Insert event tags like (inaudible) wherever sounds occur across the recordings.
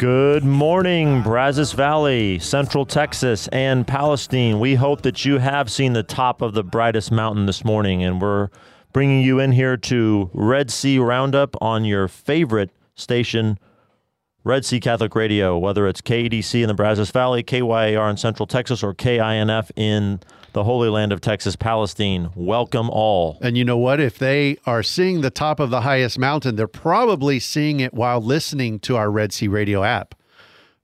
Good morning, Brazos Valley, Central Texas, and Palestine. We hope that you have seen the top of the brightest mountain this morning, and we're bringing you in here to Red Sea Roundup on your favorite station, Red Sea Catholic Radio, whether it's KEDC in the Brazos Valley, KYAR in Central Texas, or KINF in the Holy Land of Texas, Palestine. Welcome all. And you know what? If they are seeing the top of the highest mountain, they're probably seeing it while listening to our Red Sea Radio app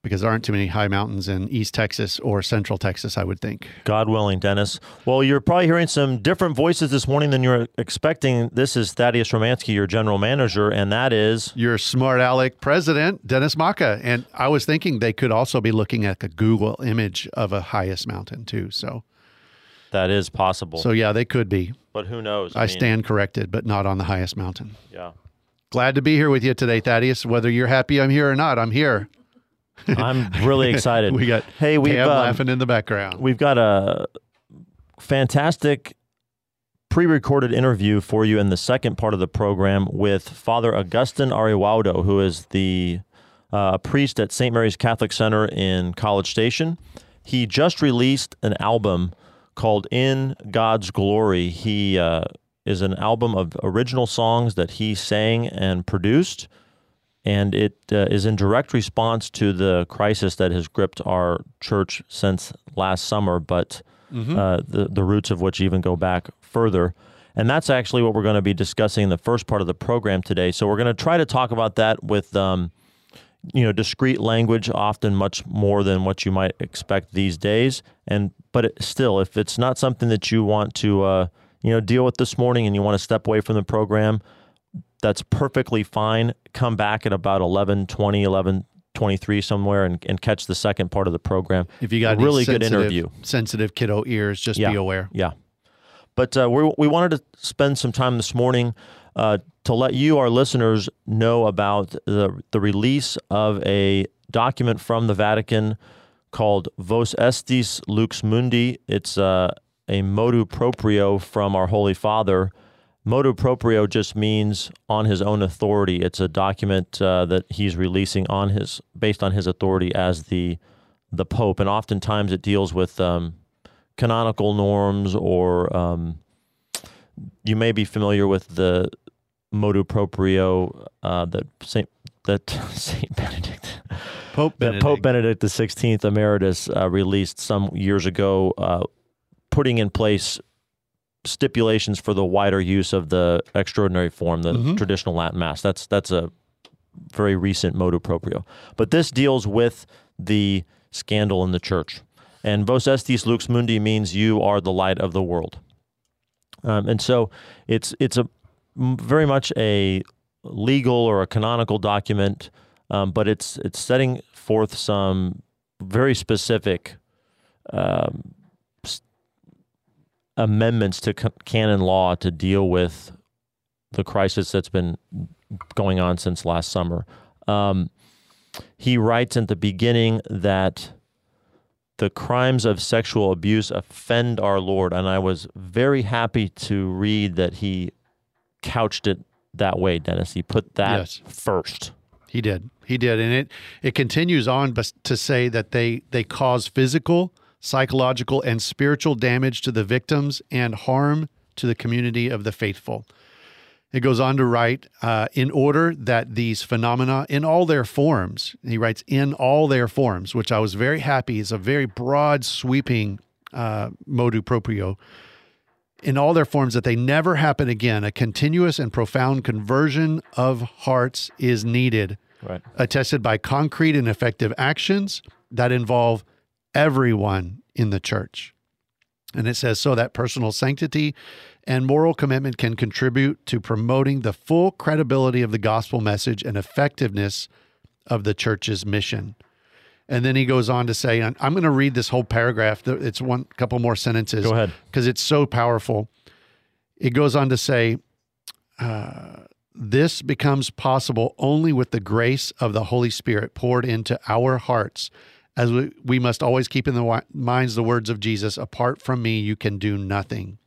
because there aren't too many high mountains in East Texas or Central Texas, I would think. God willing, Dennis. Well, you're probably hearing some different voices this morning than you're expecting. This is Thaddeus Romansky, your general manager, and that is your smart aleck president, Dennis Maka. And I was thinking they could also be looking at the Google image of a highest mountain, too. So that is possible. So yeah, they could be. But who knows? I, I mean, stand corrected, but not on the highest mountain. Yeah. Glad to be here with you today, Thaddeus. Whether you're happy I'm here or not, I'm here. (laughs) I'm really excited. we got hey, we um, laughing in the background. We've got a fantastic pre-recorded interview for you in the second part of the program with Father Augustin Ariwaudo, who is the uh, priest at St. Mary's Catholic Center in College Station. He just released an album called In God's Glory. He uh, is an album of original songs that he sang and produced, and it uh, is in direct response to the crisis that has gripped our church since last summer, but mm-hmm. uh, the, the roots of which even go back further. And that's actually what we're going to be discussing in the first part of the program today. So we're going to try to talk about that with um, you know discreet language often much more than what you might expect these days. And but it, still if it's not something that you want to uh, you know deal with this morning and you want to step away from the program that's perfectly fine. Come back at about 11 20 11 23 somewhere and, and catch the second part of the program. If you got a really good interview. sensitive kiddo ears just yeah, be aware. Yeah. But uh, we, we wanted to spend some time this morning uh, to let you, our listeners, know about the, the release of a document from the Vatican called Vos Estis Lux Mundi. It's uh, a motu proprio from our Holy Father. Motu proprio just means on his own authority. It's a document uh, that he's releasing on his based on his authority as the the Pope, and oftentimes it deals with um, canonical norms or um, you may be familiar with the motu proprio uh, that Saint that (laughs) Saint Benedict Pope Benedict. Pope Benedict the Sixteenth Emeritus uh, released some years ago, uh, putting in place stipulations for the wider use of the extraordinary form, the mm-hmm. traditional Latin Mass. That's that's a very recent motu proprio, but this deals with the scandal in the church. And vos estis lux mundi means you are the light of the world. Um, and so it's it's a very much a legal or a canonical document, um, but it's it's setting forth some very specific um, amendments to canon law to deal with the crisis that's been going on since last summer. Um, he writes at the beginning that the crimes of sexual abuse offend our Lord, and I was very happy to read that he couched it that way, Dennis. He put that yes. first. He did. He did, and it it continues on, but to say that they they cause physical, psychological, and spiritual damage to the victims and harm to the community of the faithful. It goes on to write, uh, in order that these phenomena, in all their forms, he writes, in all their forms, which I was very happy is a very broad, sweeping uh, motu proprio in all their forms that they never happen again. A continuous and profound conversion of hearts is needed, right. attested by concrete and effective actions that involve everyone in the church. And it says so that personal sanctity and moral commitment can contribute to promoting the full credibility of the gospel message and effectiveness of the church's mission. And then he goes on to say, and I'm going to read this whole paragraph. It's one couple more sentences. Go ahead. Because it's so powerful. It goes on to say, uh, this becomes possible only with the grace of the Holy Spirit poured into our hearts. As we, we must always keep in the wi- minds the words of Jesus apart from me, you can do nothing.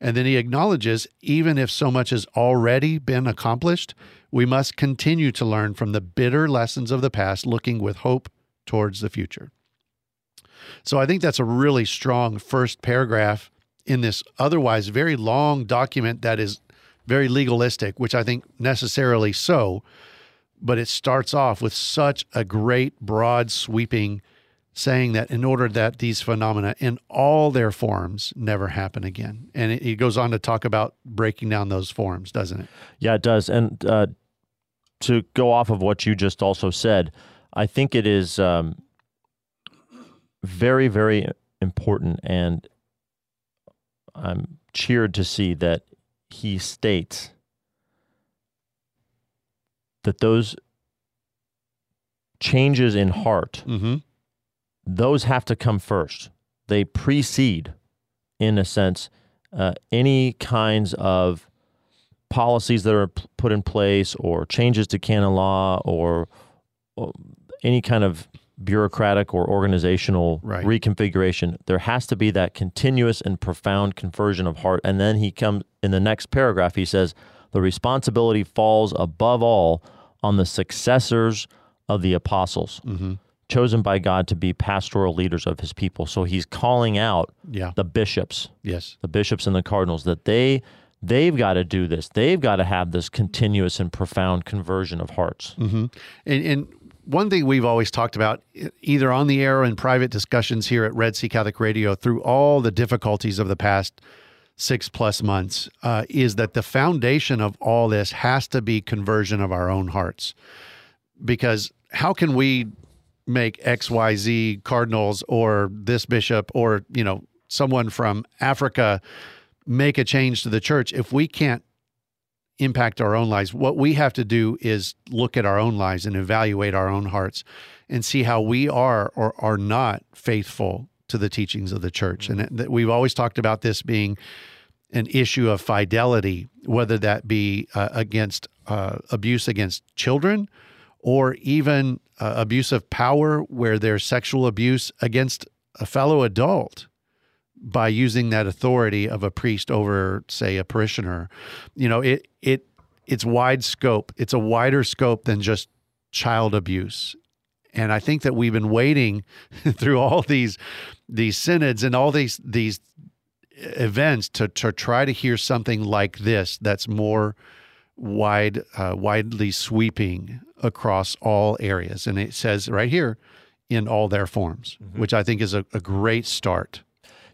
And then he acknowledges, even if so much has already been accomplished, we must continue to learn from the bitter lessons of the past, looking with hope towards the future. So I think that's a really strong first paragraph in this otherwise very long document that is very legalistic, which I think necessarily so. But it starts off with such a great, broad, sweeping saying that in order that these phenomena in all their forms never happen again. And it, it goes on to talk about breaking down those forms, doesn't it? Yeah, it does. And uh, to go off of what you just also said, I think it is um, very, very important. And I'm cheered to see that he states that those changes in heart, Mm-hmm. those have to come first. They precede, in a sense, uh, any kinds of policies that are p- put in place or changes to canon law or, or any kind of bureaucratic or organizational Right. reconfiguration. There has to be that continuous and profound conversion of heart. And then he comes in the next paragraph, he says, the responsibility falls above all on the successors of the apostles Mm-hmm. chosen by God to be pastoral leaders of his people. So he's calling out Yeah. the bishops, Yes. the bishops and the cardinals that they they've got to do this. They've got to have this continuous and profound conversion of hearts. Mm-hmm. And, and one thing we've always talked about, either on the air or in private discussions here at Red Sea Catholic Radio, through all the difficulties of the past six plus months, uh, is that the foundation of all this has to be conversion of our own hearts. Because how can we make XYZ cardinals or this bishop or, you know, someone from Africa make a change to the church if we can't impact our own lives. What we have to do is look at our own lives and evaluate our own hearts and see how we are or are not faithful to the teachings of the church. And that we've always talked about this being an issue of fidelity, whether that be uh, against uh, abuse against children or even uh, abuse of power where there's sexual abuse against a fellow adult by using that authority of a priest over say a parishioner. You know it it it's wide scope. It's a wider scope than just child abuse. And i think that we've been waiting (laughs) through all these these synods and all these these events to to try to hear something like this that's more wide uh, widely sweeping across all areas. And it says right here in all their forms which i think is a, a great start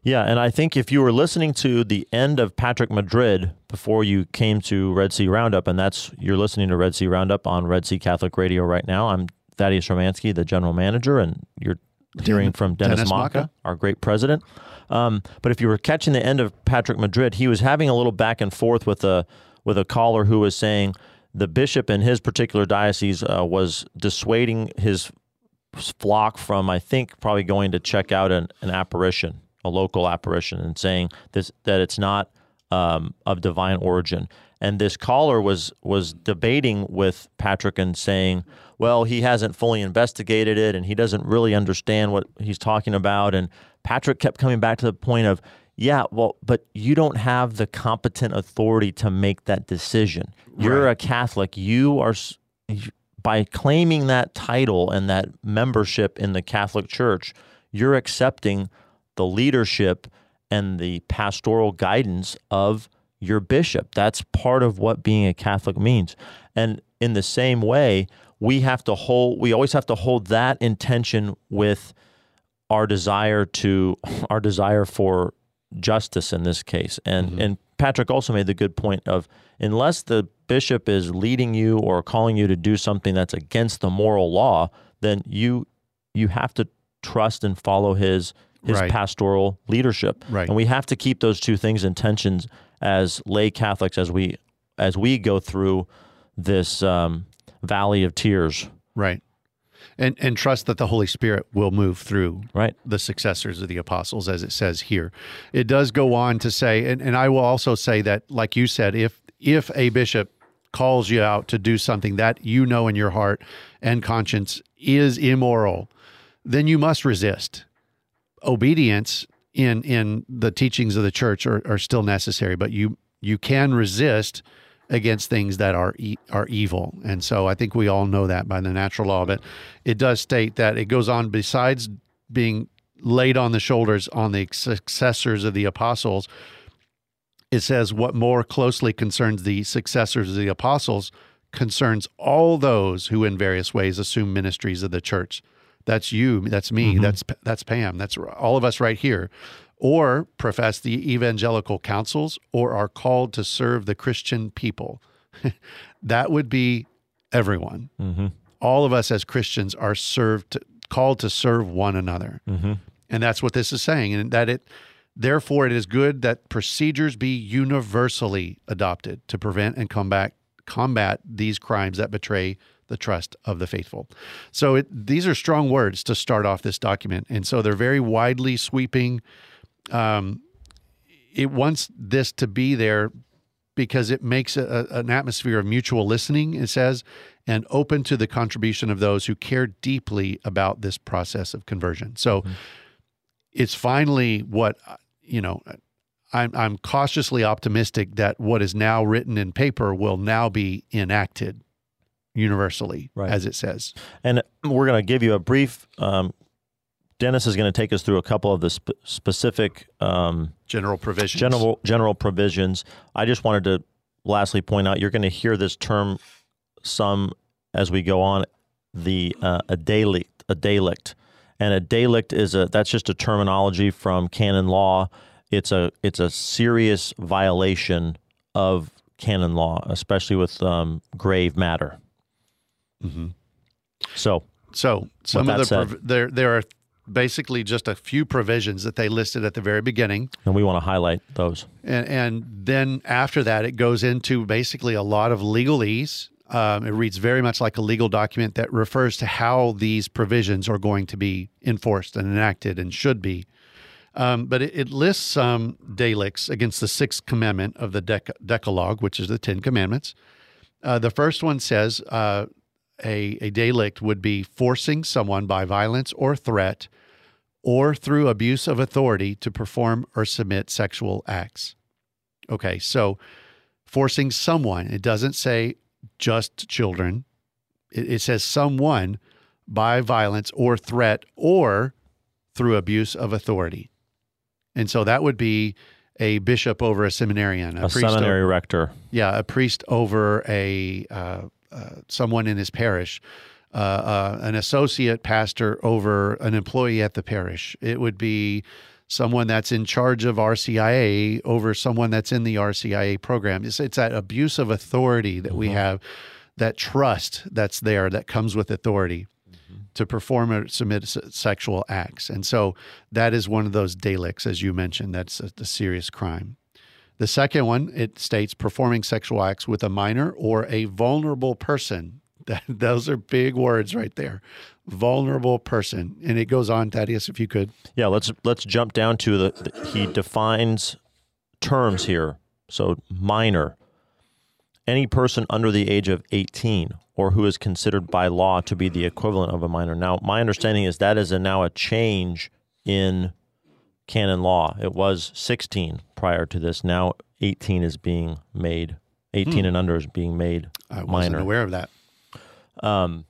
Yeah, and I think if you were listening to the end of Patrick Madrid before you came to Red Sea Roundup, and that's you're listening to Red Sea Roundup on Red Sea Catholic Radio right now. I'm Thaddeus Romansky, the general manager, and you're hearing from Dennis, Dennis Maka, Maka. our great president. Um, but if you were catching the end of Patrick Madrid, he was having a little back and forth with a with a caller who was saying the bishop in his particular diocese uh, was dissuading his flock from, I think, probably going to check out an, an apparition, a local apparition, and saying this that it's not um, of divine origin. And this caller was was debating with Patrick and saying, "Well, he hasn't fully investigated it, and he doesn't really understand what he's talking about." And Patrick kept coming back to the point of, "Yeah, well, but you don't have the competent authority to make that decision. You're a Catholic. You are." by claiming that title and that membership in the Catholic Church, you're accepting the leadership and the pastoral guidance of your bishop. That's part of what being a Catholic means. And in the same way, we have to hold we always have to hold that intention with our desire to (laughs) our desire for justice in this case. And mm-hmm. and Patrick also made the good point of unless the bishop is leading you or calling you to do something that's against the moral law, then you you have to trust and follow his his Right. pastoral leadership. Right. And we have to keep those two things in tensions as lay Catholics as we as we go through this um, valley of tears. Right. and and trust that the Holy Spirit will move through Right. the successors of the apostles, as it says here. It does go on to say, and, and I will also say that, like you said, if if a bishop calls you out to do something that you know in your heart and conscience is immoral, then you must resist. Obedience in in the teachings of the church are, are still necessary, but you you can resist against things that are e- are evil. And so I think we all know that by the natural law. But it It does state that it goes on besides being laid on the shoulders on the successors of the apostles. It says what more closely concerns the successors of the apostles concerns all those who in various ways assume ministries of the church. That's you, that's me, that's that's Pam, that's all of us right here or profess the evangelical counsels or are called to serve the Christian people. (laughs) that would be everyone. Mm-hmm. All of us as Christians are served, called to serve one another. Mm-hmm. And that's what this is saying. And that it, therefore, it is good that procedures be universally adopted to prevent and combat combat these crimes that betray the trust of the faithful. So it, these are strong words to start off this document, and so they're very widely sweeping. Um, it wants this to be there because it makes a, an atmosphere of mutual listening. It says, and open to the contribution of those who care deeply about this process of conversion. So it's finally what you know. I'm I'm cautiously optimistic that what is now written in paper will now be enacted universally, Right. as it says. And we're going to give you a brief. Um, Dennis is going to take us through a couple of the sp- specific um, General provisions. general general provisions. I just wanted to lastly point out you're going to hear this term some as we go on. The uh, a delict, a delict, and a delict is a that's just a terminology from canon law. It's a it's a serious violation of canon law, especially with um, grave matter. Mhm. So So some of the said- there there are basically just a few provisions that they listed at the very beginning. and we want to highlight those. And, and then after that, it goes into basically a lot of legalese. Um, it reads very much like a legal document that refers to how these provisions are going to be enforced and enacted and should be. Um, but it, it lists some delicts against the sixth commandment of the Dec- Decalogue, which is the Ten Commandments. Uh, the first one says uh, a, a delict would be forcing someone by violence or threat or through abuse of authority to perform or submit sexual acts. Okay, so forcing someone, it doesn't say just children, it, it says someone by violence or threat or through abuse of authority. And so that would be a bishop over a seminarian, A, priest o- seminary rector. yeah, a priest over a uh, someone in his parish, uh, uh, an associate pastor over an employee at the parish. It would be someone that's in charge of RCIA over someone that's in the RCIA program. It's, it's that abuse of authority that we have, that trust that's there that comes with authority to perform or submit sexual acts. And so that is one of those delicts, as you mentioned, that's a, a serious crime. The second one, it states performing sexual acts with a minor or a vulnerable person. (laughs) That, those are big words right there. Vulnerable person. And it goes on, Thaddeus, if you could. Yeah, let's let's jump down to the, the he defines terms here. So minor, any person under the age of 18 or who is considered by law to be the equivalent of a minor. Now, my understanding is that is a, now a change in canon law. It was 16 prior to this. Now 18 is being made 18 and under is being made I wasn't minor. aware of that. Um,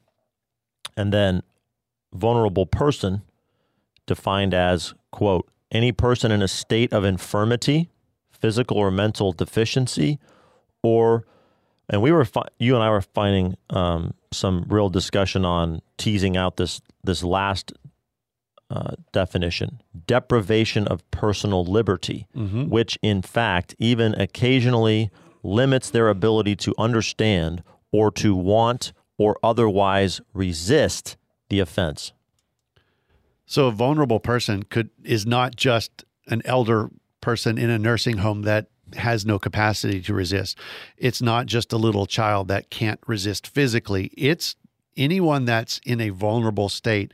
and then vulnerable person defined as, quote, any person in a state of infirmity, physical or mental deficiency, or, and we were, fi- you and I were finding um, some real discussion on teasing out this, this last uh, definition deprivation of personal liberty, which in fact even occasionally limits their ability to understand or to want or otherwise resist the offense. So a vulnerable person could is not just an elder person in a nursing home that has no capacity to resist. It's not just a little child that can't resist physically. It's anyone that's in a vulnerable state,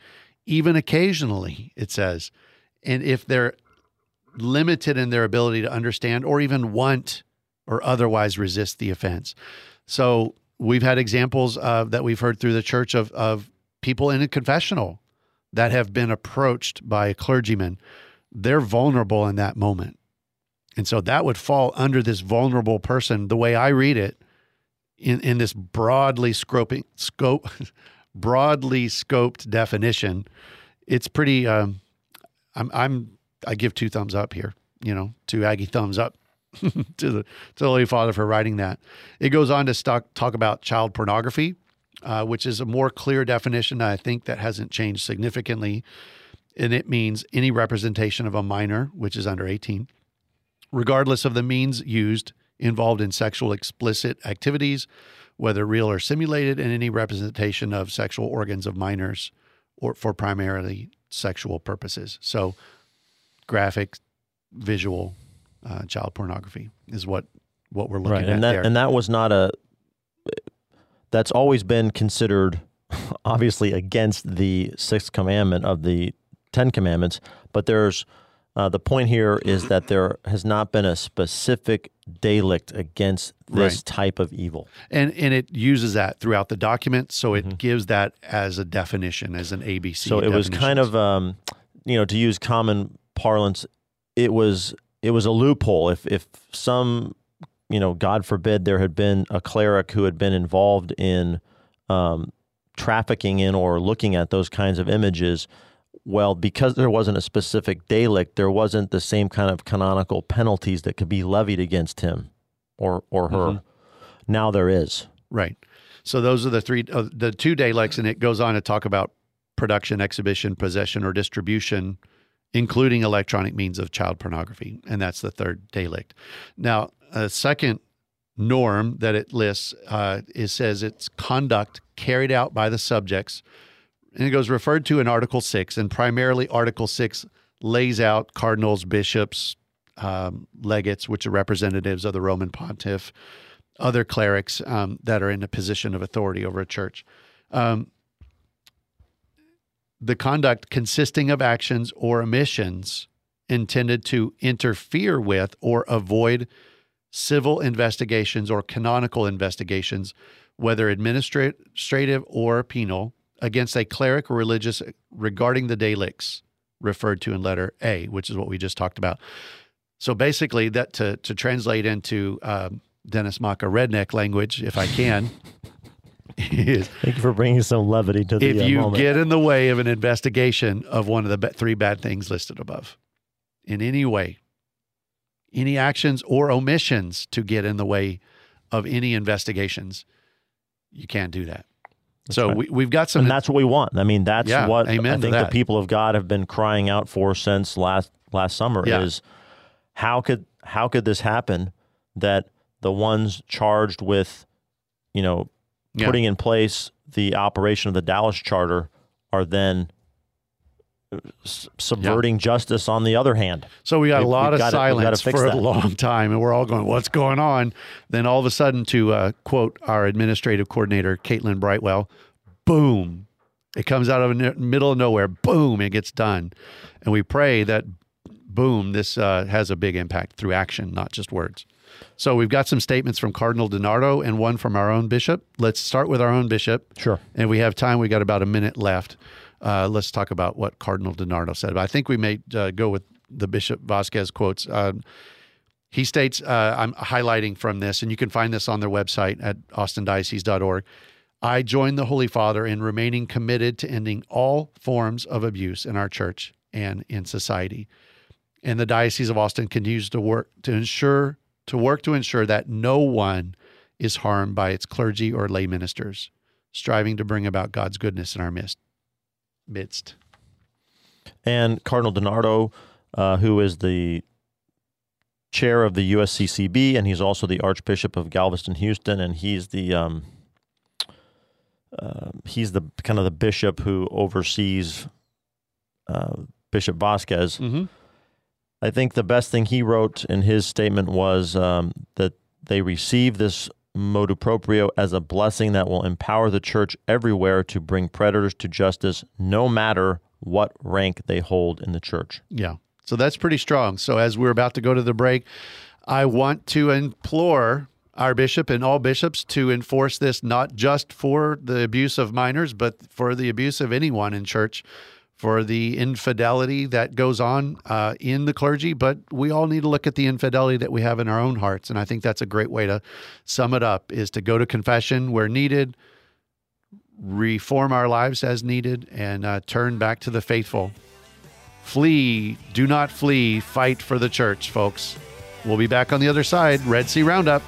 even occasionally, it says, and if they're limited in their ability to understand or even want or otherwise resist the offense. So we've had examples of, that we've heard through the church of, of people in a confessional that have been approached by a clergyman. They're vulnerable in that moment. And so that would fall under this vulnerable person, the way I read it, in, in this broadly scoping, scope, (laughs) broadly scoped definition. It's pretty. Um, I'm, I'm. I give two thumbs up here. You know, two Aggie thumbs up (laughs) to the to the Holy Father for writing that. It goes on to stock, talk about child pornography, uh, which is a more clear definition. I think that hasn't changed significantly, and it means any representation of a minor, which is under 18, regardless of the means used, involved in sexual explicit activities, whether real or simulated, and any representation of sexual organs of minors, or for primarily sexual purposes. So, graphic, visual uh, child pornography is what what we're looking right, at and that there. and that was not a. That's always been considered, (laughs) obviously, against the sixth commandment of the Ten Commandments. But there's uh, the point here is that there has not been a specific delict against this Right. type of evil. and and it uses that throughout the document, so it gives that as a definition, as an ABC. Mm-hmm. So it was kind of, um, you know, to use common parlance, it was it was a loophole. If if some, you know, God forbid, there had been a cleric who had been involved in um, trafficking in or looking at those kinds of images. Well, because there wasn't a specific delict, there wasn't the same kind of canonical penalties that could be levied against him or or her. Mhm. Now there is. Right. So those are the three, uh, the two delicts, and it goes on to talk about production, exhibition, possession, or distribution, including electronic means of child pornography, and that's the third delict. Now, a second norm that it lists uh, is says it's conduct carried out by the subjects, and it goes referred to in Article Six, and primarily Article Six lays out cardinals, bishops, um, legates, which are representatives of the Roman pontiff, other clerics um, that are in a position of authority over a church. Um, the conduct consisting of actions or omissions intended to interfere with or avoid civil investigations or canonical investigations, whether administrative or penal, against a cleric or religious regarding the delicts referred to in letter A, which is what we just talked about. So basically, that to to translate into um, Dennis Maka redneck language, if I can, (laughs) is Thank you for bringing some levity to the if uh, you moment. get in the way of an investigation of one of the ba- three bad things listed above, in any way, any actions or omissions to get in the way of any investigations, you can't do that. So right. we, we've got some. and that's what we want. I mean, that's Yeah, what I think the people of God have been crying out for since last last summer. Yeah. Is how could how could this happen that the ones charged with, you know, Yeah. putting in place the operation of the Dallas Charter are then subverting justice on the other hand. So we got We- a lot of gotta- silence for a long time, and we're all going, "What's going on?" Then all of a sudden, to uh, quote our administrative coordinator, Caitlin Brightwell, "Boom!" It comes out of the middle of nowhere. Boom! It gets done, and we pray that, boom, this uh, has a big impact through action, not just words. So we've got some statements from Cardinal DiNardo and one from our own bishop. Let's start with our own bishop. Sure. And we have time. We got about a minute left. Uh, let's talk about what Cardinal DiNardo said. But I think we may uh, go with the Bishop Vasquez quotes. Um, he states, uh, I'm highlighting from this, and you can find this on their website at austindiocese.org. I join the Holy Father in remaining committed to ending all forms of abuse in our church and in society. And the Diocese of Austin continues to work to ensure to work to ensure that no one is harmed by its clergy or lay ministers, striving to bring about God's goodness in our midst. Midst. And Cardinal DiNardo, uh, who is the chair of the USCCB, and he's also the Archbishop of Galveston, Houston, and he's the um, uh, he's the kind of the bishop who oversees uh, Bishop Vasquez. Mm-hmm. I think the best thing he wrote in his statement was um, that they receive this motu proprio as a blessing that will empower the church everywhere to bring predators to justice, no matter what rank they hold in the church. Yeah. So that's pretty strong. So as we're about to go to the break, I want to implore our bishop and all bishops to enforce this not just for the abuse of minors, but for the abuse of anyone in church, for the infidelity that goes on uh, in the clergy. But we all need to look at the infidelity that we have in our own hearts. And I think that's a great way to sum it up is to go to confession where needed, reform our lives as needed, and uh, turn back to the faithful. Flee, do not flee, fight for the church, folks. We'll be back on the other side. Red Sea Roundup.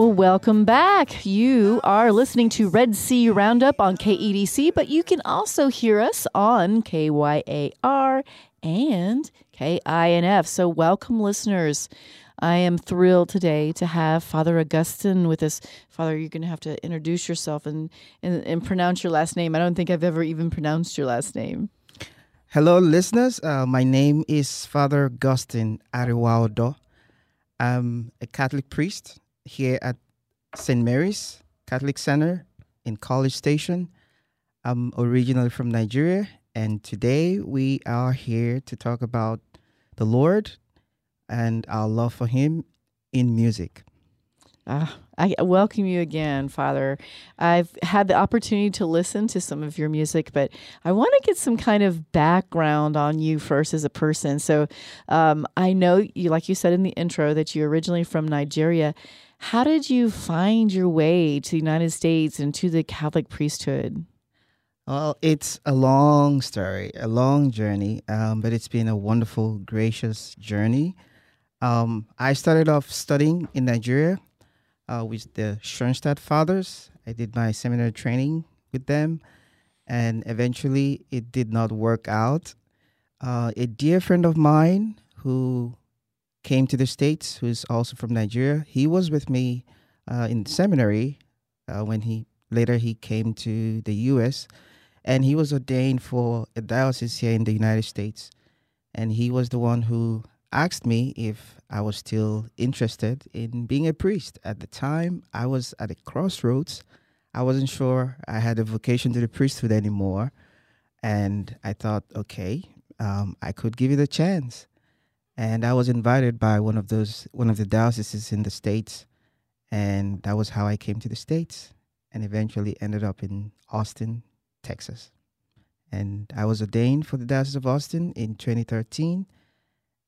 Well, welcome back. You are listening to Red Sea Roundup on KEDC, but you can also hear us on KYAR and KINF. So, welcome, listeners. I am thrilled today to have Father Augustine with us. Father, you're going to have to introduce yourself and, and, and pronounce your last name. I don't think I've ever even pronounced your last name. Hello, listeners. Uh, my name is Father Augustine Ariwaudo. I'm a Catholic priest here at St. Mary's Catholic Center in College Station. I'm originally from Nigeria, and today we are here to talk about the Lord and our love for Him in music. Ah, I welcome you again, Father. I've had the opportunity to listen to some of your music, but I want to get some kind of background on you first as a person. So um, I know you, like you said in the intro, that you're originally from Nigeria. How did you find your way to the United States and to the Catholic priesthood? Well, it's a long story, a long journey, um, but it's been a wonderful, gracious journey. Um, I started off studying in Nigeria uh, with the Schoenstatt Fathers. I did my seminary training with them, and eventually it did not work out. Uh, a dear friend of mine who came to the States, who's also from Nigeria, he was with me uh, in seminary uh, when he later he came to the U.S. and he was ordained for a diocese here in the United States, and he was the one who asked me if I was still interested in being a priest. At the time, I was at a crossroads. I wasn't sure I had a vocation to the priesthood anymore. And I thought, okay, um, I could give it a chance. And I was invited by one of those, one of the dioceses in the States. And that was how I came to the States and eventually ended up in Austin, Texas. And I was ordained for the Diocese of Austin in 2013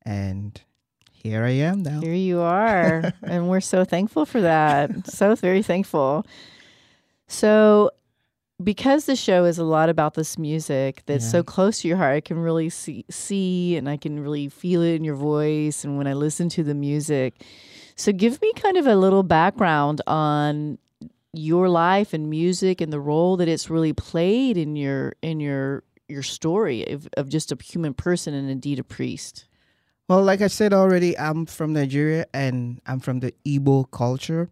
and here I am now. Here you are. (laughs) and we're so thankful for that. so very thankful. So because the show is a lot about this music that's Yeah. so close to your heart, I can really see see and I can really feel it in your voice and when I listen to the music. So give me kind of a little background on your life and music and the role that it's really played in your in your your story of, of just a human person and indeed a priest. Well, like I said already, I'm from Nigeria and I'm from the Igbo culture.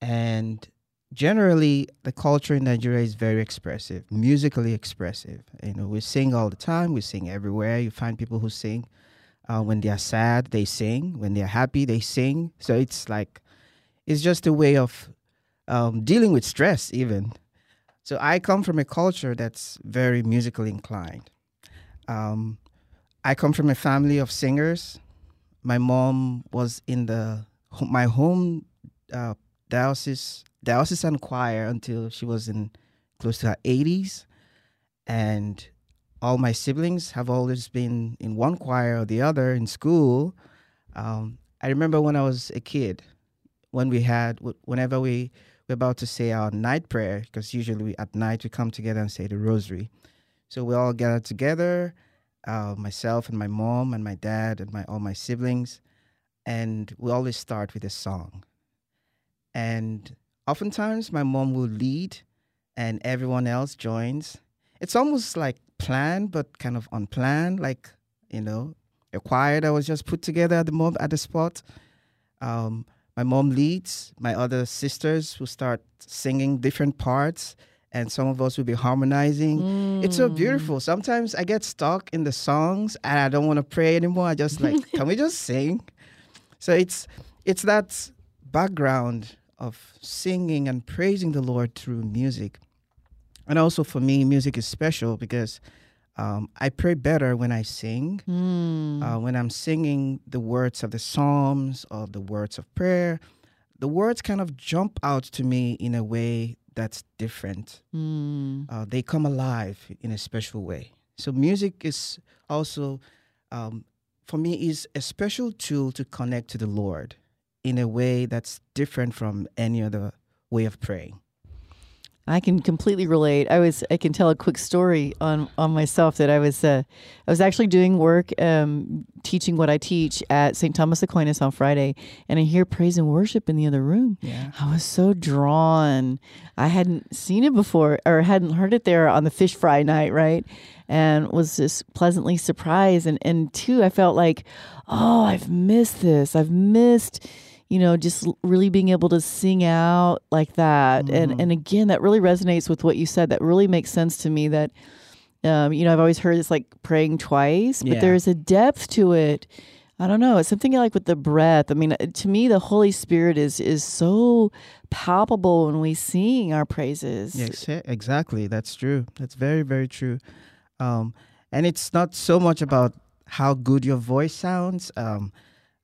And generally, the culture in Nigeria is very expressive, musically expressive. You know, we sing all the time, we sing everywhere. You find people who sing. Uh, when they are sad, they sing. When they are happy, they sing. So it's like, it's just a way of um, dealing with stress, even. So I come from a culture that's very musically inclined. Um, I come from a family of singers. My mom was in the my home uh, diocese diocesan choir until she was in close to her 80s, and all my siblings have always been in one choir or the other in school. Um, I remember when I was a kid, when we had whenever we we're about to say our night prayer because usually we, at night we come together and say the rosary. So we all gather together, uh, myself and my mom and my dad and my all my siblings, and we always start with a song. And oftentimes my mom will lead, and everyone else joins. It's almost like planned, but kind of unplanned, like you know, a choir that was just put together at the mob at the spot. Um, my mom leads. My other sisters will start singing different parts, and some of us will be harmonizing. It's so beautiful. Sometimes I get stuck in the songs, and I don't want to pray anymore. I just like, (laughs) can we just sing? So it's it's that background of singing and praising the Lord through music. And also for me, music is special because um, I pray better when I sing. Uh, when I'm singing the words of the Psalms or the words of prayer, the words kind of jump out to me in a way that's different. Uh, they come alive in a special way. So music is also, um, for me, is a special tool to connect to the Lord in a way that's different from any other way of praying. I can completely relate. I was I can tell a quick story on on myself that I was uh, I was actually doing work um, teaching what I teach at St. Thomas Aquinas on Friday, and I hear praise and worship in the other room. Yeah. I was so drawn. I hadn't seen it before or hadn't heard it there on the fish fry night, right? And was just pleasantly surprised. And and two, I felt like, oh, I've missed this. I've missed you know, just really being able to sing out like that. And and again, that really resonates with what you said. That really makes sense to me that um, you know, I've always heard it's like praying twice, but Yeah. there's a depth to it. I don't know. It's something like with the breath. I mean, uh, to me, the Holy Spirit is is so palpable when we sing our praises. Yes, exactly. That's true. That's very, very true. Um, and it's not so much about how good your voice sounds. Um,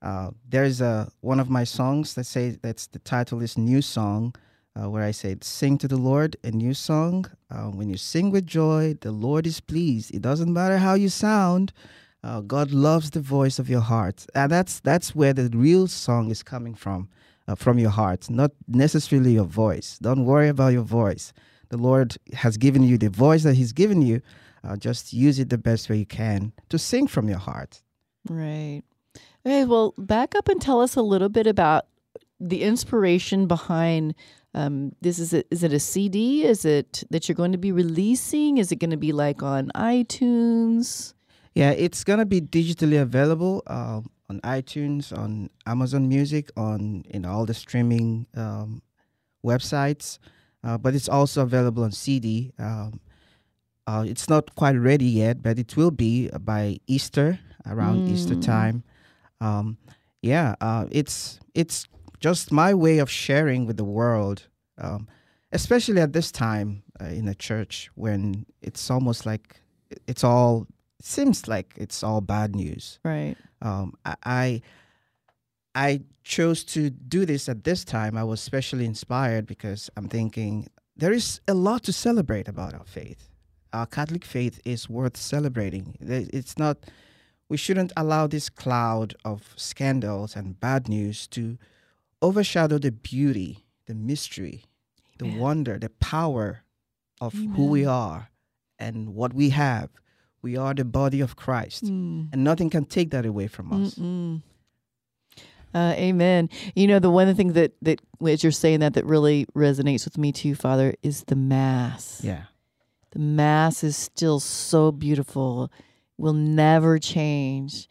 uh, there's a one of my songs that say that's the title is "New Song," uh, where I say, "Sing to the Lord a new song. Uh, when you sing with joy, the Lord is pleased. It doesn't matter how you sound." Uh, God loves the voice of your heart, and that's that's where the real song is coming from, uh, from your heart, not necessarily your voice. Don't worry about your voice. The Lord has given you the voice that He's given you. Uh, just use it the best way you can to sing from your heart. Right. Okay, well, back up and tell us a little bit about the inspiration behind um, this. Is it is it a CD? Is it that you're going to be releasing? Is it going to be like on iTunes? Yeah, it's gonna be digitally available um, on iTunes, on Amazon Music, on in all the streaming um, websites, uh, but it's also available on CD. Um, uh, it's not quite ready yet, but it will be by Easter, around Easter time. Um, yeah, uh, it's it's just my way of sharing with the world, um, especially at this time uh, in a church when it's almost like it's all seems like it's all bad news. Right. Um, I, I I chose to do this at this time. I was especially inspired because I'm thinking there is a lot to celebrate about our faith. Our Catholic faith is worth celebrating. It's not. We shouldn't allow this cloud of scandals and bad news to overshadow the beauty, the mystery, the wonder, the power of who we are and what we have. We are the body of Christ, and nothing can take that away from us. Uh, amen. You know, the one thing that that as you're saying that that really resonates with me too, Father, is the mass. Yeah. The mass is still so beautiful, will never change.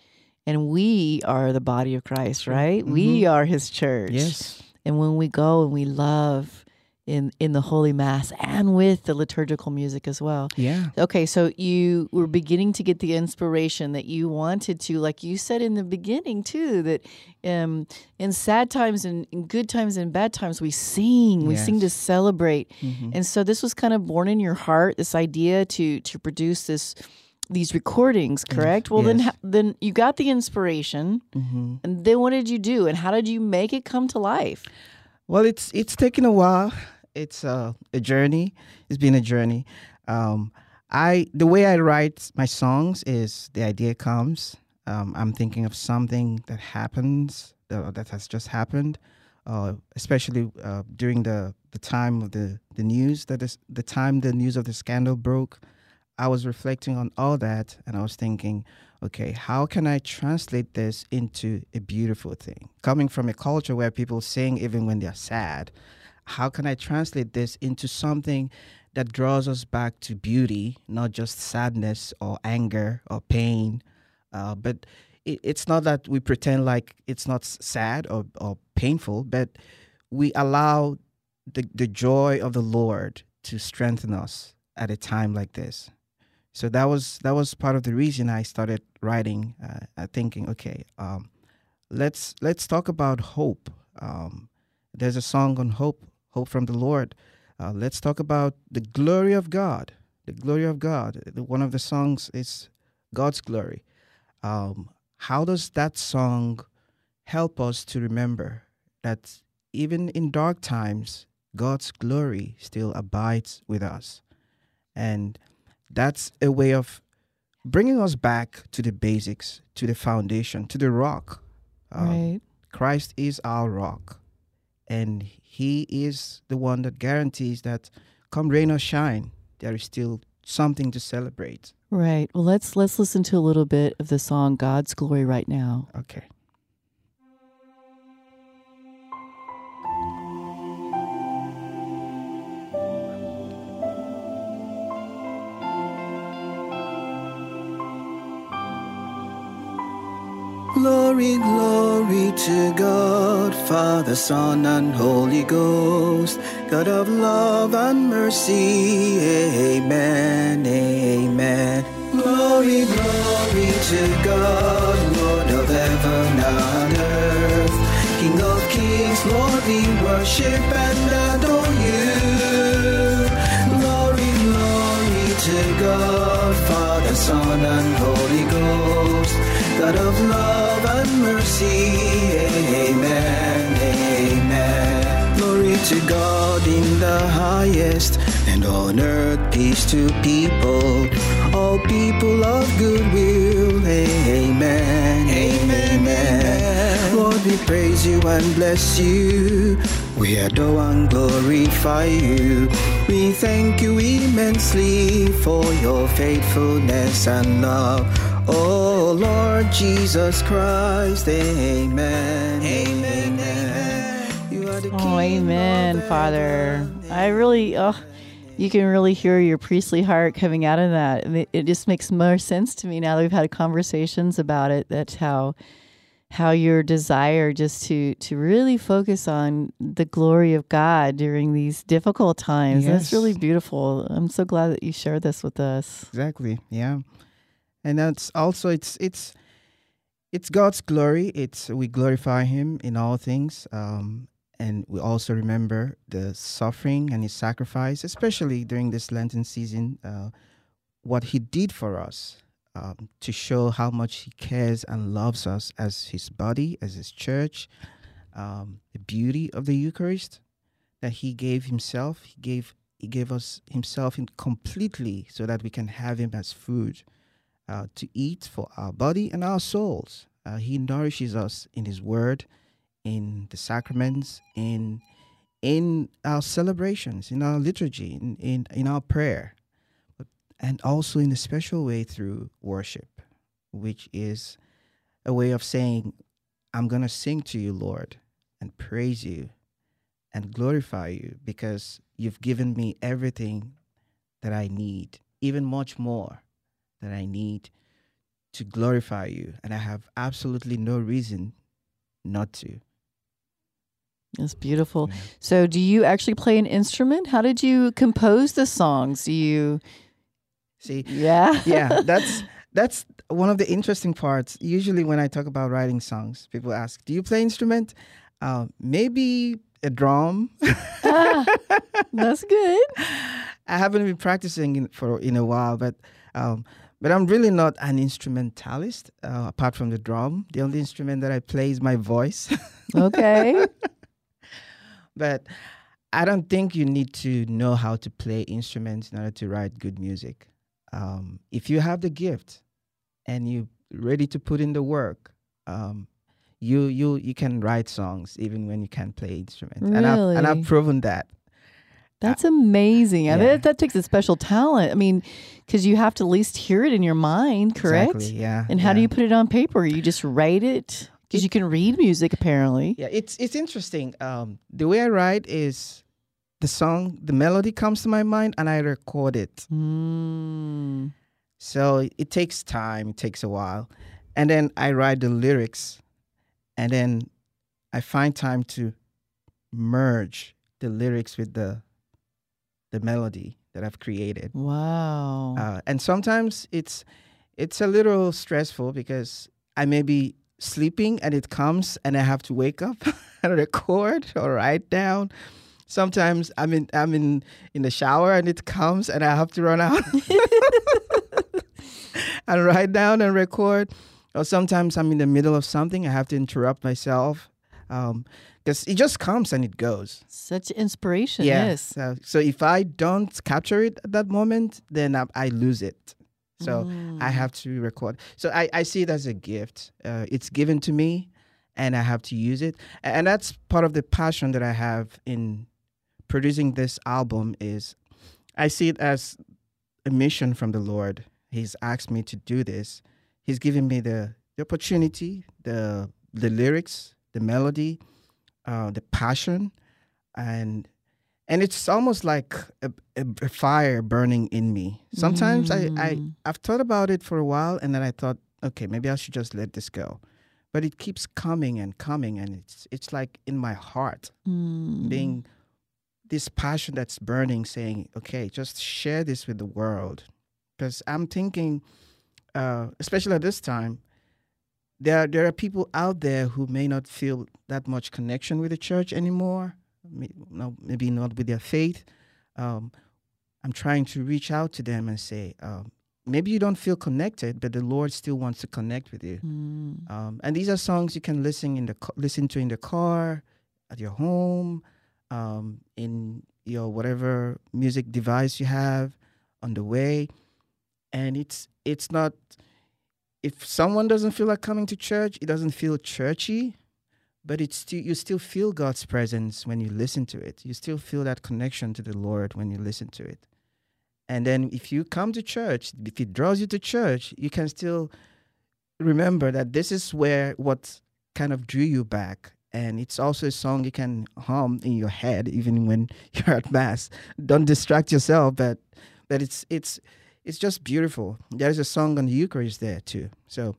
And we are the body of Christ, right? We are his church. Yes. And when we go and we love in in the holy mass and with the liturgical music as well. Yeah. Okay, so you were beginning to get the inspiration that you wanted to, like you said in the beginning too, that um, in sad times and in good times and bad times we sing, we sing to Yes. celebrate, and so this was kind of born in your heart, this idea to to produce this these recordings, correct? Well, then yes. ho- then you got the inspiration, and then what did you do, and how did you make it come to life? Well, it's it's taken a while. It's uh, a journey. It's been a journey. Um, I the way I write my songs is the idea comes. Um, I'm thinking of something that happens uh, that has just happened, uh, especially uh, during the the time of the the news that is the time the news of the scandal broke, I was reflecting on all that, and I was thinking, okay, how can I translate this into a beautiful thing? Coming from a culture where people sing even when they're sad, how can I translate this into something that draws us back to beauty, not just sadness or anger or pain? Uh, but it, it's not that we pretend like it's not sad or, or painful, but we allow the, the joy of the Lord to strengthen us at a time like this. So that was that was part of the reason I started writing, uh, uh, thinking, okay, um, let's let's talk about hope. Um, there's a song on hope, hope from the Lord. Uh, let's talk about the glory of God. The glory of God. One of the songs is God's glory. Um, how does that song help us to remember that even in dark times, God's glory still abides with us? And that's a way of bringing us back to the basics, to the foundation, to the rock. Um, right. Christ is our rock, and He is the one that guarantees that, come rain or shine, there is still something to celebrate. Right. Well, let's let's listen to a little bit of the song God's Glory right now. Okay. Glory, glory to God, Father, Son, and Holy Ghost, God of love and mercy. Amen, amen. Glory, glory to God, Lord of heaven and earth, King of kings, Lord, we worship and adore you. Glory, glory to God, Father, Son, and Holy Ghost, God of love and mercy. Amen, amen. Glory to God in the highest, and on earth peace to people, all people of good will. Amen, amen. Lord, we praise you and bless you. We adore and glorify you. We thank you immensely for your faithfulness and love. Lord Jesus Christ, amen. Amen. amen. You are the Oh, King amen, Father. I really, oh, you can really hear your priestly heart coming out of that. And It, it just makes more sense to me now that we've had conversations about it. That's how, how your desire just to to really focus on the glory of God during these difficult times. That's really beautiful. I'm so glad that you shared this with us. Exactly. Yeah. And that's also it's it's it's God's glory. It's we glorify him in all things. Um and we also remember the suffering and his sacrifice, especially during this Lenten season, uh, what he did for us um, to show how much he cares and loves us as his body, as his church. Um, the beauty of the Eucharist that he gave himself, he gave he gave us himself completely so that we can have him as food uh, to eat for our body and our souls. Uh, he nourishes us in his word, in the sacraments, in in our celebrations, in our liturgy, in, in, in our prayer, and also in a special way through worship, which is a way of saying, I'm going to sing to you, Lord, and praise you and glorify you because you've given me everything that I need, even much more that I need to glorify you. And I have absolutely no reason not to. It's beautiful. Yeah. So, do you actually play an instrument? How did you compose the songs? Do you, See, yeah, (laughs) yeah, (laughs) that's that's one of the interesting parts. Usually, when I talk about writing songs, people ask, "Do you play instrument?" Uh, maybe a drum. Ah, (laughs) that's good. I haven't been practicing in, for in a while, but um, but I'm really not an instrumentalist. Uh, apart from the drum, the only instrument that I play is my voice. (laughs) Okay. but I don't think you need to know how to play instruments in order to write good music. Um, if you have the gift and you're ready to put in the work, um, you you you can write songs even when you can't play instruments. And I've and I've proven that. That's amazing. Yeah. bet that takes a special talent. I mean, because you have to at least hear it in your mind, correct? Exactly, yeah. And how do you put it on paper? You just write it because you can read music apparently. Yeah, it's it's interesting. Um, the way I write is the song, the melody comes to my mind, and I record it. Mm. So it takes time, it takes a while. And then I write the lyrics and then I find time to merge the lyrics with the the melody that I've created. Wow. Uh, and sometimes it's it's a little stressful because I may be sleeping and it comes and I have to wake up (laughs) and record or write down. Sometimes I'm in I'm in in the shower and it comes and I have to run out (laughs) and write down and record. Or sometimes I'm in the middle of something I have to interrupt myself because it just comes and it goes. Such inspiration. Yeah. Yes. So, so if I don't capture it at that moment, then I, I lose it. So Mm. I have to record. So I, I see it as a gift. Uh, it's given to me, and I have to use it. And that's part of the passion that I have in producing this album. Is I see it as a mission from the Lord. He's asked me to do this. He's given me the, the opportunity, the the lyrics, the melody, uh, the passion, and and it's almost like a, a, fire burning in me. Sometimes I, I Mm. I've thought about it for a while, and then I thought, okay, maybe I should just let this go. But it keeps coming and coming, and it's it's like in my heart, Mm. being this passion that's burning, saying, okay, just share this with the world, because I'm thinking, uh, especially at this time, there there are people out there who may not feel that much connection with the church anymore. Maybe not with their faith. Um, I'm trying to reach out to them and say, um, maybe you don't feel connected, but the Lord still wants to connect with you. Mm. Um, and these are songs you can listen in the listen to in the car, at your home, um, in your whatever music device you have, on the way. And it's it's not. If someone doesn't feel like coming to church, it doesn't feel churchy, but it's still you still feel God's presence when you listen to it. You still feel that connection to the Lord when you listen to it. And then if you come to church, if it draws you to church, you can still remember that this is where what kind of drew you back and it's also a song you can hum in your head even when (laughs) you're at mass don't distract yourself but but it's it's it's just beautiful there's a song on the eucharist there too so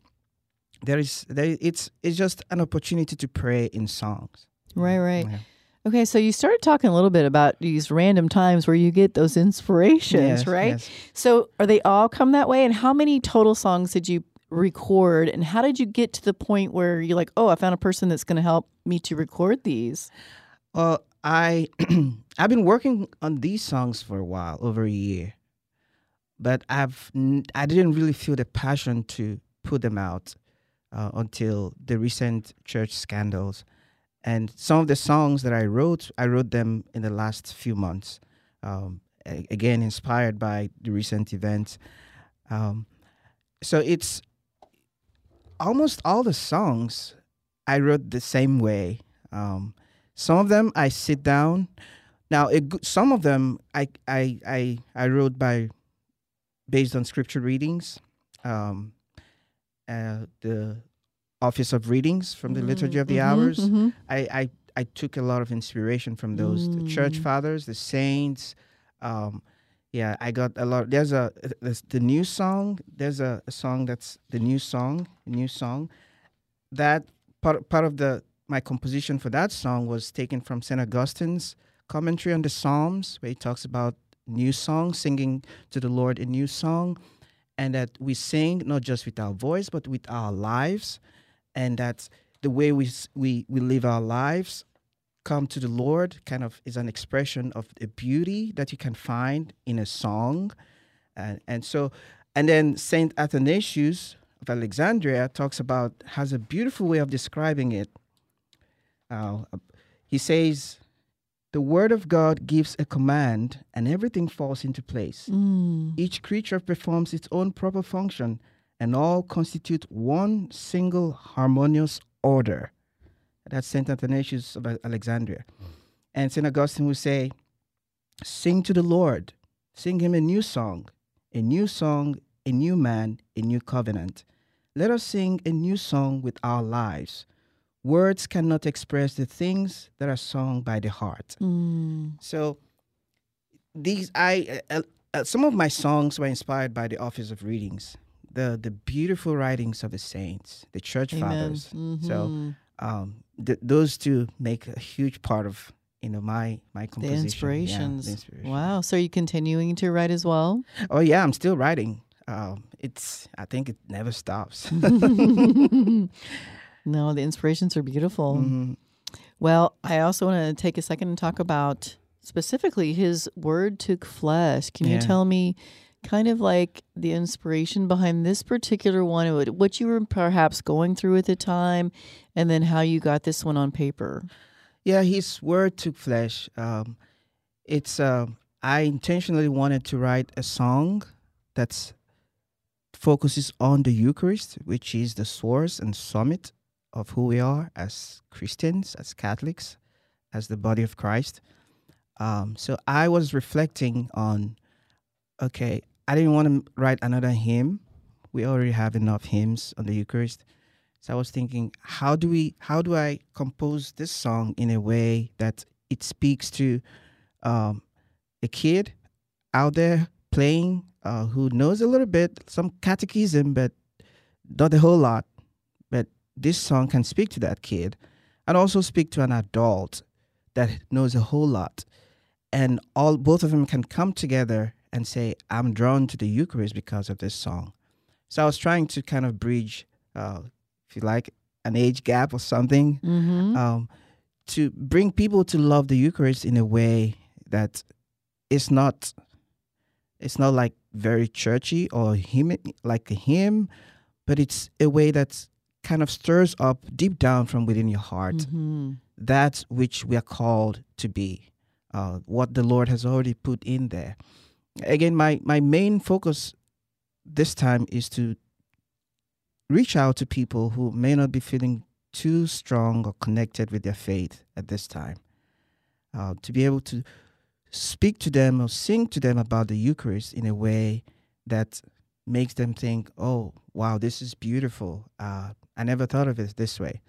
there is there it's it's just an opportunity to pray in songs Right, right. Yeah. Okay, so you started talking a little bit about these random times where you get those inspirations, Yes, right? yes. So are they all come that way? And how many total songs did you record? And how did you get to the point where you're like, oh, I found a person that's going to help me to record these? Well, I (clears throat) I've been working on these songs for a while, over a year, but I've I didn't really feel the passion to put them out uh, until the recent church scandals, and some of the songs that I wrote, I wrote them in the last few months. Um, again, inspired by the recent events. Um, so it's almost all the songs I wrote the same way. Um, some of them I sit down. Now, good- some of them I, I I I wrote by based on scripture readings, um, uh, the Office of Readings from the Liturgy of the Mhm, Hours. mhm. I, I I took a lot of inspiration from those the church Mm. fathers, the saints. Um, yeah, I got a lot. There's a there's the new song. There's a, a song that's the new song, new song. That part part of the my composition for that song was taken from Saint Augustine's commentary on the Psalms, where he talks about new song, singing to the Lord a new song, and that we sing not just with our voice but with our lives, and that the way we we we live our lives come to the Lord kind of is an expression of the beauty that you can find in a song. And, and so, and then Saint Athanasius of Alexandria talks about, has a beautiful way of describing it. Uh, he says, the word of God gives a command and everything falls into place. Mm. Each creature performs its own proper function, and all constitute one single harmonious order. That's Saint Athanasius of Alexandria. And Saint Augustine will say, Sing to the Lord. Sing him a new song, a new song, a new man, a new covenant. Let us sing a new song with our lives. Words cannot express the things that are sung by the heart. Mm. So these I uh, uh, some of my songs were inspired by the office of readings, the the beautiful writings of the saints, the church Amen. fathers. So Mhm. um, th- those two make a huge part of you know my my the composition. Yeah, the inspirations. inspiration. Wow. So are you continuing to write as well? Oh yeah, I'm still writing. Um, it's I think it never stops. (laughs) (laughs) (laughs) no, the inspirations are beautiful. Mhm. Well, I also want to take a second and talk about specifically his word took flesh. Can you tell me kind of like the inspiration behind this particular one, what- what you were perhaps going through at the time, and then how you got this one on paper? Yeah, his word took flesh. Um, it's uh, I intentionally wanted to write a song that's focuses on the Eucharist, which is the source and summit of who we are as Christians, as Catholics, as the body of Christ. Um, so I was reflecting on, okay, I didn't want to write another hymn. We already have enough hymns on the Eucharist. So I was thinking, how do we, how do I compose this song in a way that it speaks to um, a kid out there playing uh, who knows a little bit, some catechism, but not a whole lot. This song can speak to that kid and also speak to an adult that knows a whole lot. And all both of them can come together and say, I'm drawn to the Eucharist because of this song. So I was trying to kind of bridge, uh, if you like, an age gap or something Mm-hmm. um, to bring people to love the Eucharist in a way that it's not it's not like very churchy or hymn like a hymn, but it's a way that kind of stirs up deep down from within your heart mm-hmm. that which we are called to be, uh, what the Lord has already put in there. Again, my my main focus this time is to reach out to people who may not be feeling too strong or connected with their faith at this time. Uh, to be able to speak to them or sing to them about the Eucharist in a way that makes them think, oh, wow, this is beautiful. Uh, I never thought of it this way.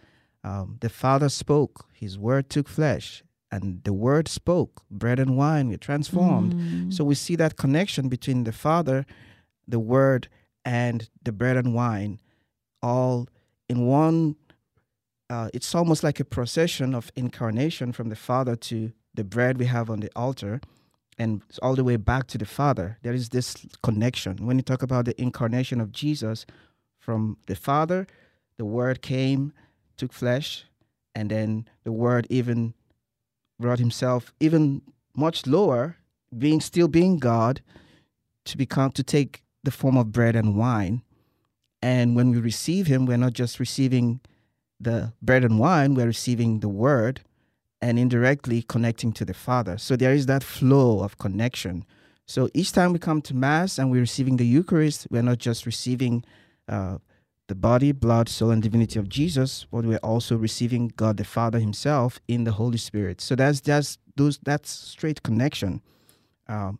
Um, the Father spoke, His Word took flesh, and the Word spoke. Bread and wine were transformed. Mm-hmm. So we see that connection between the Father, the Word, and the bread and wine, all in one. Uh, it's almost like a procession of incarnation from the Father to the bread we have on the altar, and all the way back to the Father. There is this connection. When you talk about the incarnation of Jesus, from the Father, the Word came, took flesh, and then the Word even brought Himself even much lower, being still being God, to become to take the form of bread and wine. And when we receive Him, we're not just receiving the bread and wine, we're receiving the Word and indirectly connecting to the Father. So there is that flow of connection. So each time we come to Mass and we're receiving the Eucharist, we're not just receiving uh, the body, blood, soul, and divinity of Jesus, but we're also receiving God the Father Himself in the Holy Spirit. So that's just those that's straight connection. Um,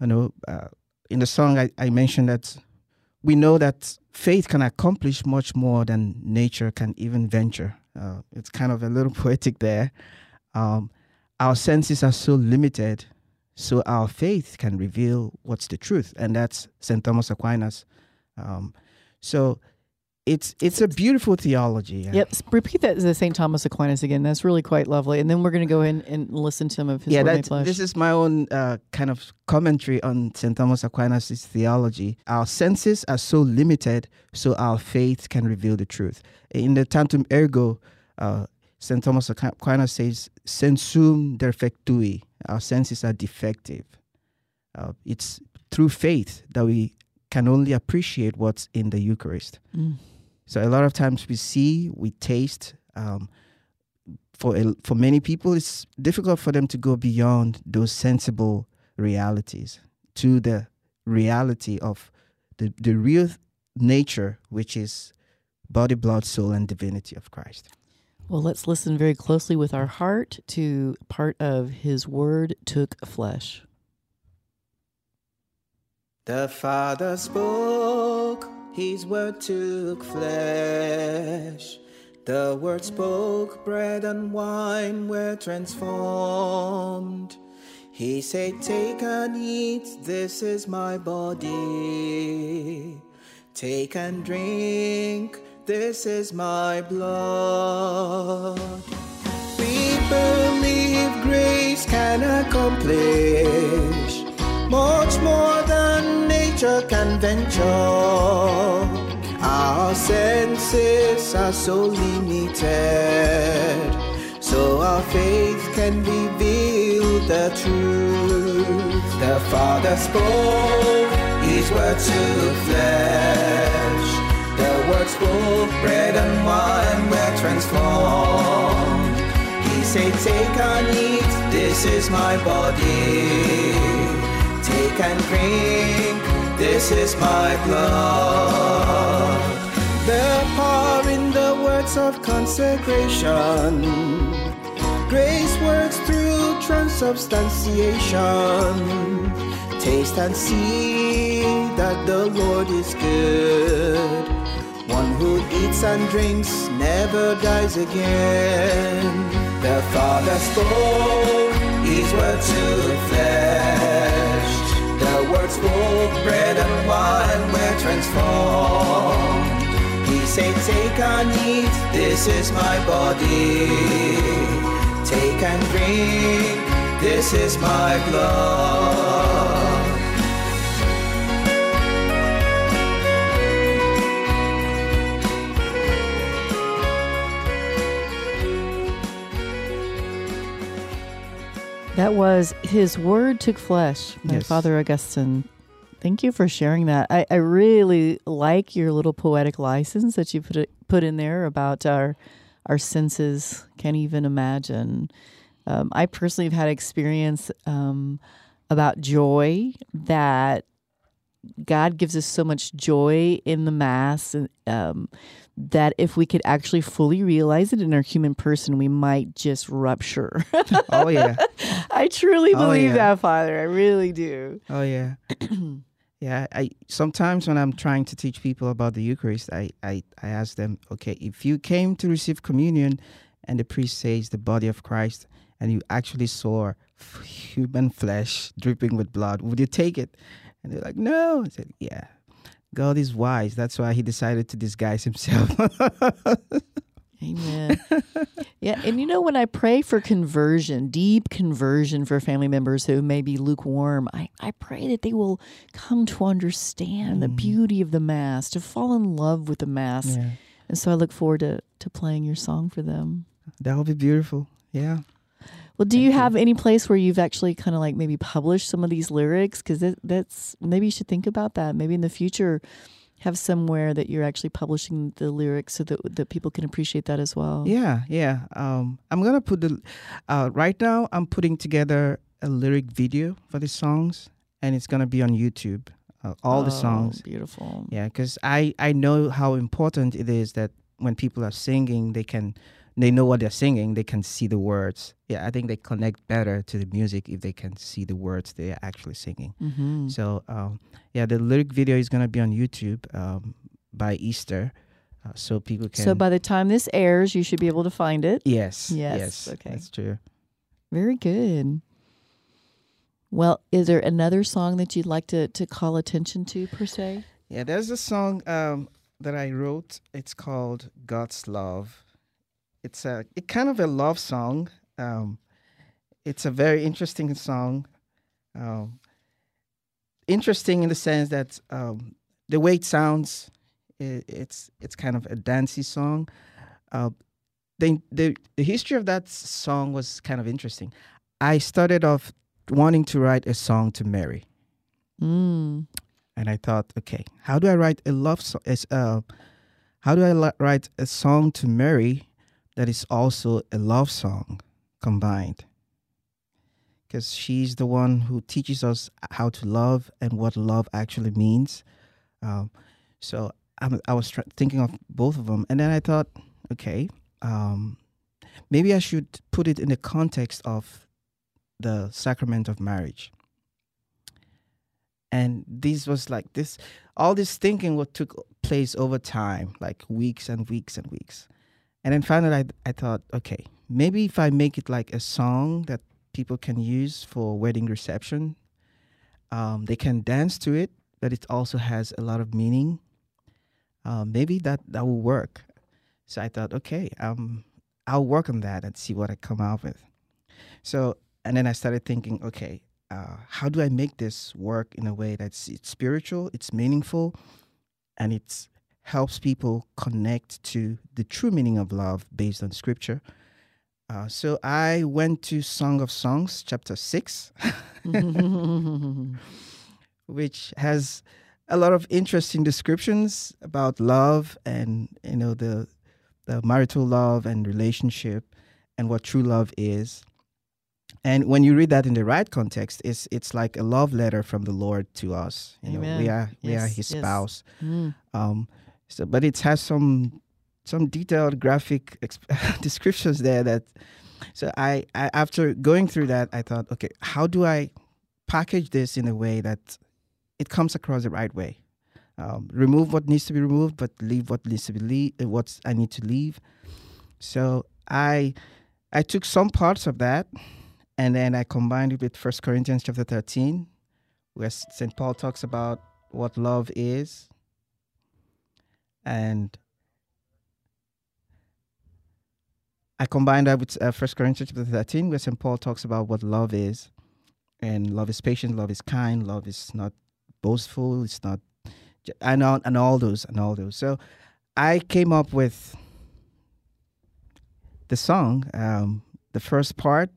I know uh, in the song I, I mentioned that we know that faith can accomplish much more than nature can even venture. Uh, it's kind of a little (laughs) poetic there. Um, our senses are so limited, so our faith can reveal what's the truth, and that's St. Thomas Aquinas. Um, so it's it's a beautiful theology. Yep. Repeat that as St. Thomas Aquinas again. That's really quite lovely. And then we're going to go in and listen to some of his yeah, this is my own uh, kind of commentary on St. Thomas Aquinas' theology. Our senses are so limited, so our faith can reveal the truth. In the Tantum Ergo, uh, St. Thomas Aquinas says, sensuum defectui. Our senses are defective. Uh, it's through faith that we can only appreciate what's in the Eucharist. Mm. So a lot of times we see, we taste. Um, for a, for many people, it's difficult for them to go beyond those sensible realities to the reality of the the real nature, which is body, blood, soul, and divinity of Christ. Well, let's listen very closely with our heart to part of His Word took flesh. The Father spoke, His word took flesh. The word spoke, bread and wine were transformed. He said, Take and eat, this is my body. Take and drink, this is my blood. We believe grace can accomplish much more than nature can venture. Our senses are so limited, so our faith can reveal the truth. The Father spoke, His word to flesh. The word spoke, bread and wine were transformed. He said, Take and eat, this is my body. Take and drink, this is my blood. The power in the words of consecration. Grace works through transubstantiation. Taste and see that the Lord is good. One who eats and drinks never dies again. The Father spoke, His word to flesh. The word spoke, bread and wine were transformed. He said, Take and eat, this is my body. Take and drink, this is my blood. That was His Word Took Flesh by Yes. Father Augustine. Thank you for sharing that. I, I really like your little poetic license that you put it, put in there about our our senses can't even imagine. Um, I personally have had experience um, about joy that God gives us so much joy in the Mass and, um, that if we could actually fully realize it in our human person, we might just rupture. (laughs) Oh yeah. I truly Oh, believe yeah. that, Father. I really do. Oh yeah. (clears throat) yeah. I sometimes when I'm trying to teach people about the Eucharist, I, I, I ask them, okay, if you came to receive communion and the priest says the body of Christ and you actually saw human flesh dripping with blood, would you take it? And they're like, no. I said, yeah. God is wise. That's why he decided to disguise himself. (laughs) Amen. yeah, and you know when I pray for conversion, deep conversion for family members who may be lukewarm, I, I pray that they will come to understand the mm. beauty of the mass, to fall in love with the mass. yeah. And so I look forward to to playing your song for them. That will be beautiful. Yeah. Well, do you have any place where you've actually kind of like maybe published some of these lyrics? Because that, that's maybe you should think about that. Maybe in the future, have somewhere that you're actually publishing the lyrics so that that people can appreciate that as well. Yeah, yeah. Um, I'm gonna put the. Uh, right now, I'm putting together a lyric video for the songs, and it's gonna be on YouTube. Uh, all the Oh, songs. beautiful. Yeah, because I I know how important it is that when people are singing, they can they know what they're singing. They can see the words. Yeah, I think they connect better to the music if they can see the words they're actually singing. hmm So um, yeah, the lyric video is gonna be on YouTube um, by Easter, uh, so people can. So by the time this airs, you should be able to find it. yes, Yes, yes, okay. that's true. Very good. Well, is there another song that you'd like to, to call attention to per se? Yeah, there's a song um, that I wrote. It's called God's Love. It's a it kind of a love song. Um, it's a very interesting song. Um, interesting in the sense that um, the way it sounds, i it's it's kind of a dancey song. Uh, the, the the history of that song was kind of interesting. I started off wanting to write a song to Mary Mm. and I thought, okay, how do I write a love song? Uh, how do I write a song to Mary that is also a love song combined? Because she's the one who teaches us how to love and what love actually means. Um, so I'm, I was thinking of both of them, and then I thought, okay, um, maybe I should put it in the context of the sacrament of marriage. And this was like this, all this thinking what took place over time, like weeks and weeks and weeks. And then finally, I, I thought, okay, maybe if I make it like a song that people can use for wedding reception, um, they can dance to it, but it also has a lot of meaning. Uh, maybe that that will work. So I thought, okay, um, I'll work on that and see what I come out with. So, and then I started thinking, okay, uh, how do I make this work in a way that's it's spiritual, it's meaningful, and it helps people connect to the true meaning of love based on scripture. Uh, so I went to Song of Songs, chapter six, (laughs) (laughs) which has a lot of interesting descriptions about love and you know the the marital love and relationship and what true love is. And when you read that in the right context, it's it's like a love letter from the Lord to us. You know, we are we are His yes. spouse. Mm. Um, so, but it has some some detailed graphic exp- (laughs) descriptions there that. So I, I after going through that, I thought, okay, how do I package this in a way that it comes across the right way? Um, remove what needs to be removed, but leave what needs to be leave, what I need to leave. So I I took some parts of that, and then I combined it with First Corinthians chapter thirteen, where Saint Paul talks about what love is, and I combined that with uh, First Corinthians chapter thirteen, where Saint Paul talks about what love is, and love is patient, love is kind, love is not boastful, it's not, and all, and all those and all those. So I came up with the song. Um, the first part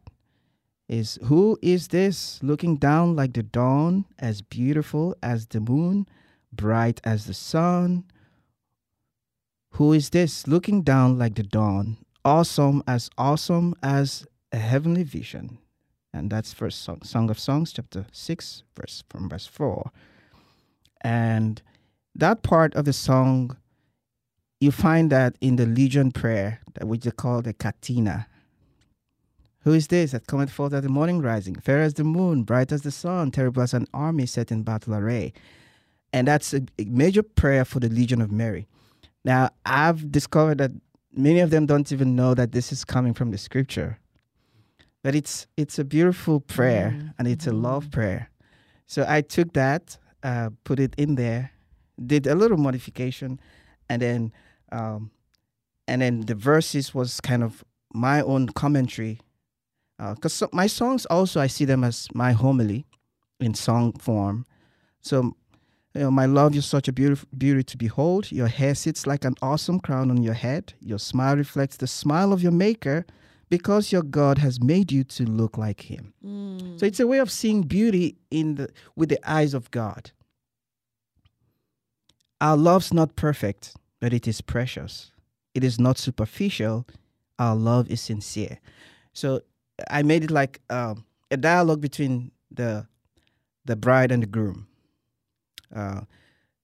is Who is this looking down like the dawn, as beautiful as the moon, bright as the sun? Who is this looking down like the dawn, awesome as awesome as a heavenly vision? And that's first song, song of Songs, chapter six, verse from verse four. And that part of the song, you find that in the Legion prayer, that which they call the Catena. Who is this that cometh forth at the morning rising, fair as the moon, bright as the sun, terrible as an army set in battle array? And that's a, a major prayer for the Legion of Mary. Now, I've discovered that many of them don't even know that this is coming from the scripture. But it's it's a beautiful prayer Mm, and it's a love prayer. So I took that, uh, put it in there, did a little modification, and then um, and then the verses was kind of my own commentary. Because so my songs also I see them as my homily in song form. So you know, my love, you're such a beautiful beauty to behold. Your hair sits like an awesome crown on your head. Your smile reflects the smile of your maker because your God has made you to look like him. Mm. So it's a way of seeing beauty in the with the eyes of God. Our love's not perfect, but it is precious. It is not superficial. Our love is sincere. So I made it like um, a dialogue between the the bride and the groom. Uh,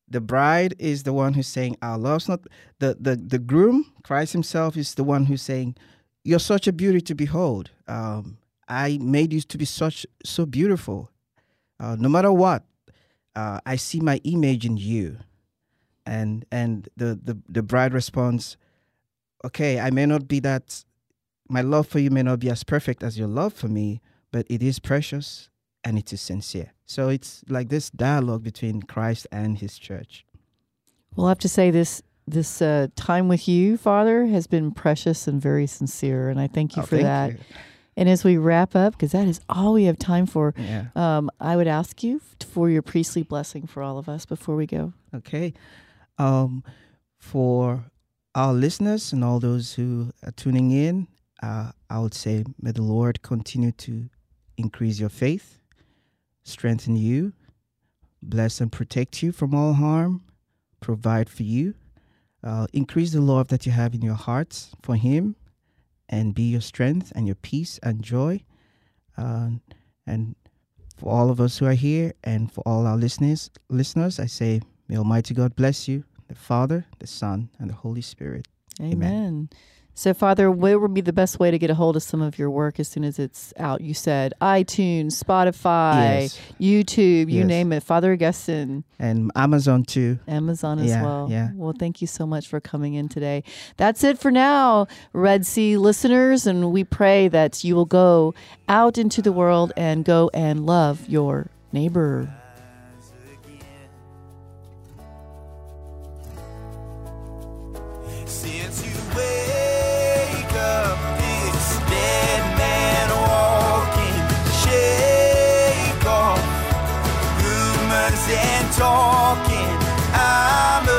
the bride is the one who's saying our love's not the, the the groom christ himself is the one who's saying you're such a beauty to behold. Um, i made you to be such so beautiful. Uh, no matter what uh, i see my image in you. And and the, the the bride responds okay i may not be that my love for you may not be as perfect as your love for me but it is precious and it is sincere so it's like this dialogue between christ and his church We'll have to say this this uh, time with you, Father, has been precious and very sincere, and I thank you Oh, for thank that. you. And as we wrap up, because that is all we have time for, yeah um, I would ask you for your priestly blessing for all of us before we go. Okay. Um, for our listeners and all those who are tuning in, uh, I would say, may the Lord continue to increase your faith, strengthen you, bless and protect you from all harm, provide for you, uh, increase the love that you have in your hearts for Him, and be your strength and your peace and joy. Uh, and for all of us who are here and for all our listeners, listeners, I say, may Almighty God bless you, the Father, the Son, and the Holy Spirit. Amen. Amen. So, Father, what would be the best way to get a hold of some of your work as soon as it's out? You said iTunes, Spotify, Yes. YouTube, you Yes. name it. Father Augustine, and Amazon too. Amazon as Yeah, well. yeah. Well, thank you so much for coming in today. That's it for now, Red Sea listeners. And we pray that you will go out into the world and go and love your neighbor. Talking. I'm